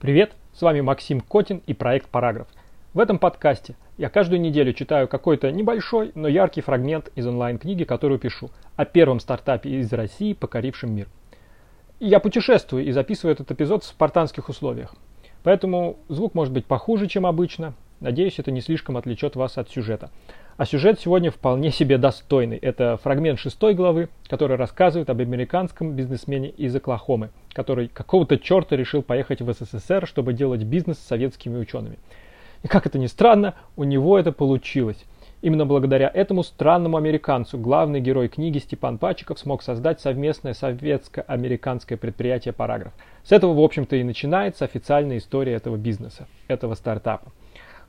Привет, с вами Максим Котин и проект «Параграф». В этом подкасте я каждую неделю читаю какой-то небольшой, но яркий фрагмент из онлайн-книги, которую пишу, о первом стартапе из России, покорившем мир. Я путешествую и записываю этот эпизод в спартанских условиях. Поэтому звук может быть похуже, чем обычно. Надеюсь, это не слишком отвлечет вас от сюжета. А сюжет сегодня вполне себе достойный. Это фрагмент шестой главы, который рассказывает об американском бизнесмене из Оклахомы, который какого-то черта решил поехать в СССР, чтобы делать бизнес с советскими учеными. И как это ни странно, у него это получилось. Именно благодаря этому странному американцу главный герой книги Степан Пачиков смог создать совместное советско-американское предприятие «Параграф». С этого, в общем-то, и начинается официальная история этого бизнеса, этого стартапа.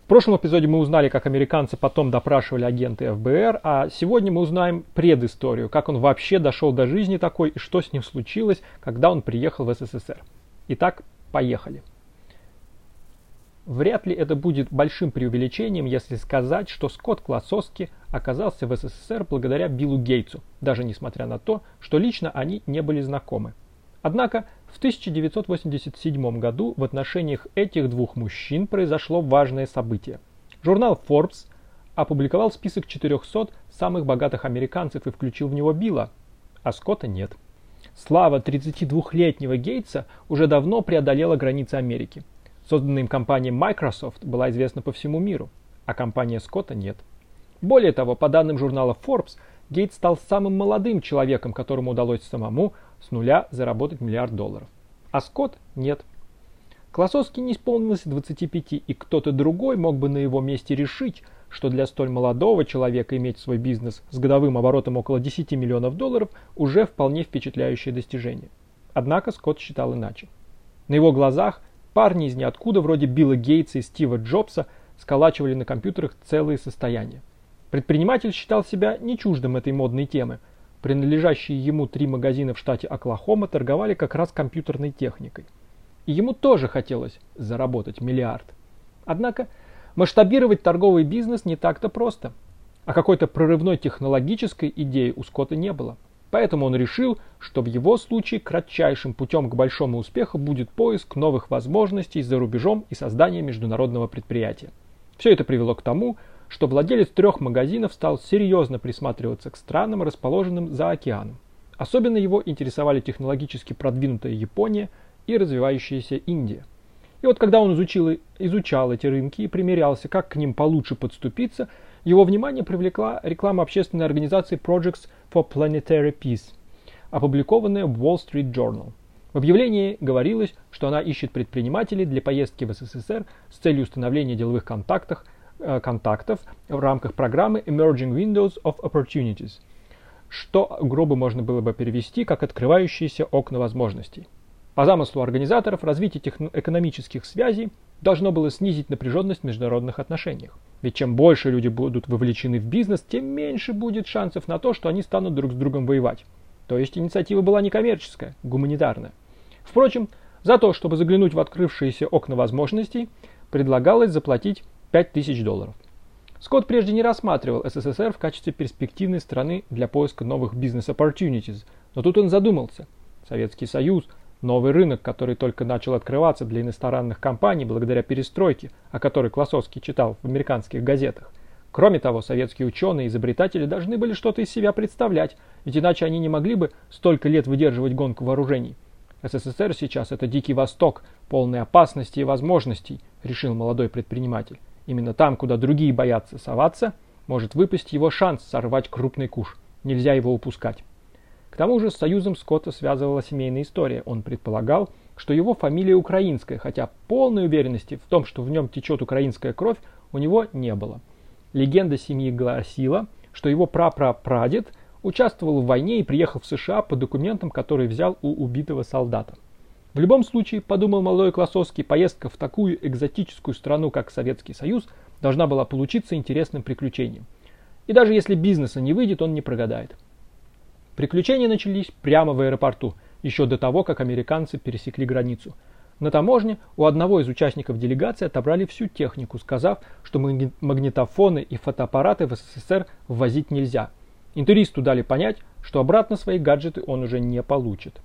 В прошлом эпизоде мы узнали, как американцы потом допрашивали агенты ФБР, а сегодня мы узнаем предысторию, как он вообще дошел до жизни такой и что с ним случилось, когда он приехал в СССР. Итак, поехали. Вряд ли это будет большим преувеличением, если сказать, что Скотт Классоски оказался в СССР благодаря Биллу Гейтсу, даже несмотря на то, что лично они не были знакомы. Однако в 1987 году в отношениях этих двух мужчин произошло важное событие. Журнал Forbes опубликовал список 400 самых богатых американцев и включил в него Билла, а Скотта нет. Слава 32-летнего Гейтса уже давно преодолела границы Америки. Созданная им компания Microsoft была известна по всему миру, а компания Скотта нет. Более того, по данным журнала Forbes, Гейтс стал самым молодым человеком, которому удалось самому с нуля заработать миллиард долларов. А Скотт нет. Классовский не исполнилось 25, и кто-то другой мог бы на его месте решить, что для столь молодого человека иметь свой бизнес с годовым оборотом около 10 миллионов долларов уже вполне впечатляющее достижение. Однако Скотт считал иначе. На его глазах парни из ниоткуда вроде Билла Гейтса и Стива Джобса сколачивали на компьютерах целые состояния. Предприниматель считал себя не чуждым этой модной темы. Принадлежащие ему три магазина в штате Оклахома торговали как раз компьютерной техникой. И ему тоже хотелось заработать миллиард. Однако масштабировать торговый бизнес не так-то просто. А какой-то прорывной технологической идеи у Скотта не было. Поэтому он решил, что в его случае кратчайшим путем к большому успеху будет поиск новых возможностей за рубежом и создание международного предприятия. Все это привело к тому, что владелец трех магазинов стал серьезно присматриваться к странам, расположенным за океаном. Особенно его интересовали технологически продвинутая Япония и развивающаяся Индия. И вот когда он изучил, изучал эти рынки и примерялся, как к ним получше подступиться, его внимание привлекла реклама общественной организации Projects for Planetary Peace, опубликованная в Wall Street Journal. В объявлении говорилось, что она ищет предпринимателей для поездки в СССР с целью установления деловых контактов контактов в рамках программы Emerging Windows of Opportunities, что грубо можно было бы перевести как «открывающиеся окна возможностей». По замыслу организаторов развитие экономических связей должно было снизить напряженность в международных отношениях. Ведь чем больше люди будут вовлечены в бизнес, тем меньше будет шансов на то, что они станут друг с другом воевать. То есть инициатива была не коммерческая, гуманитарная. Впрочем, за то, чтобы заглянуть в открывшиеся окна возможностей, предлагалось заплатить 5000 долларов. Скотт прежде не рассматривал СССР в качестве перспективной страны для поиска новых бизнес-opportunities, но тут он задумался. Советский Союз – новый рынок, который только начал открываться для иностранных компаний благодаря перестройке, о которой Классовский читал в американских газетах. Кроме того, советские ученые и изобретатели должны были что-то из себя представлять, ведь иначе они не могли бы столько лет выдерживать гонку вооружений. СССР сейчас – это дикий восток, полный опасностей и возможностей, решил молодой предприниматель. Именно там, куда другие боятся соваться, может выпасть его шанс сорвать крупный куш. Нельзя его упускать. К тому же с союзом Скотта связывала семейная история. Он предполагал, что его фамилия украинская, хотя полной уверенности в том, что в нем течет украинская кровь, у него не было. Легенда семьи гласила, что его прапрапрадед участвовал в войне и приехал в США по документам, которые взял у убитого солдата. В любом случае, подумал молодой Классовский, поездка в такую экзотическую страну, как Советский Союз, должна была получиться интересным приключением. И даже если бизнеса не выйдет, он не прогадает. Приключения начались прямо в аэропорту, еще до того, как американцы пересекли границу. На таможне у одного из участников делегации отобрали всю технику, сказав, что магнитофоны и фотоаппараты в СССР ввозить нельзя. Интуристу дали понять, что обратно свои гаджеты он уже не получит.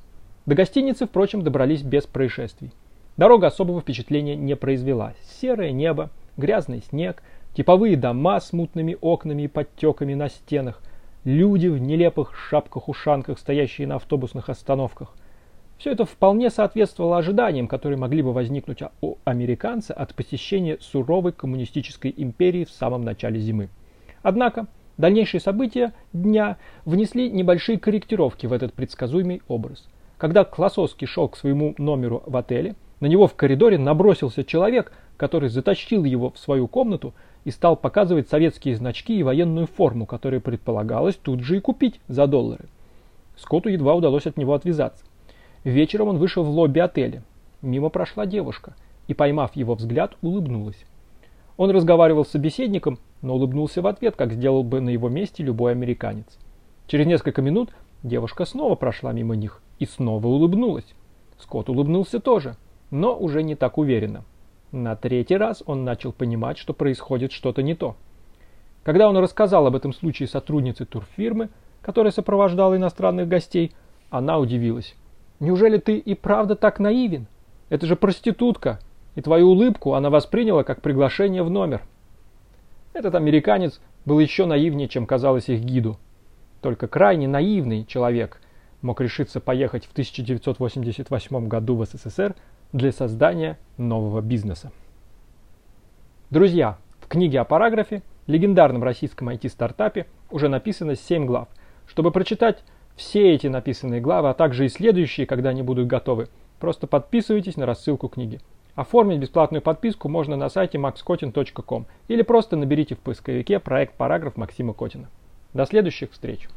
До гостиницы, впрочем, добрались без происшествий. Дорога особого впечатления не произвела. Серое небо, грязный снег, типовые дома с мутными окнами и подтеками на стенах, люди в нелепых шапках-ушанках, стоящие на автобусных остановках. Все это вполне соответствовало ожиданиям, которые могли бы возникнуть у американца от посещения суровой коммунистической империи в самом начале зимы. Однако дальнейшие события дня внесли небольшие корректировки в этот предсказуемый образ. Когда Классовский шел к своему номеру в отеле, на него в коридоре набросился человек, который затащил его в свою комнату и стал показывать советские значки и военную форму, которую предполагалось тут же и купить за доллары. Скотту едва удалось от него отвязаться. Вечером он вышел в лобби отеля. Мимо прошла девушка и, поймав его взгляд, улыбнулась. Он разговаривал с собеседником, но улыбнулся в ответ, как сделал бы на его месте любой американец. Через несколько минут девушка снова прошла мимо них и снова улыбнулась. Скотт улыбнулся тоже, но уже не так уверенно. На третий раз он начал понимать, что происходит что-то не то. Когда он рассказал об этом случае сотруднице турфирмы, которая сопровождала иностранных гостей, она удивилась. Неужели ты и правда так наивен? Это же проститутка, и твою улыбку она восприняла как приглашение в номер. Этот американец был еще наивнее, чем казалось их гиду. Только крайне наивный человек мог решиться поехать в 1988 году в СССР для создания нового бизнеса. Друзья, в книге о параграфе, легендарном российском IT-стартапе, уже написано 7 глав. Чтобы прочитать все эти написанные главы, а также и следующие, когда они будут готовы, просто подписывайтесь на рассылку книги. Оформить бесплатную подписку можно на сайте maxkotin.com или просто наберите в поисковике проект «Параграф» Максима Котина. До следующих встреч!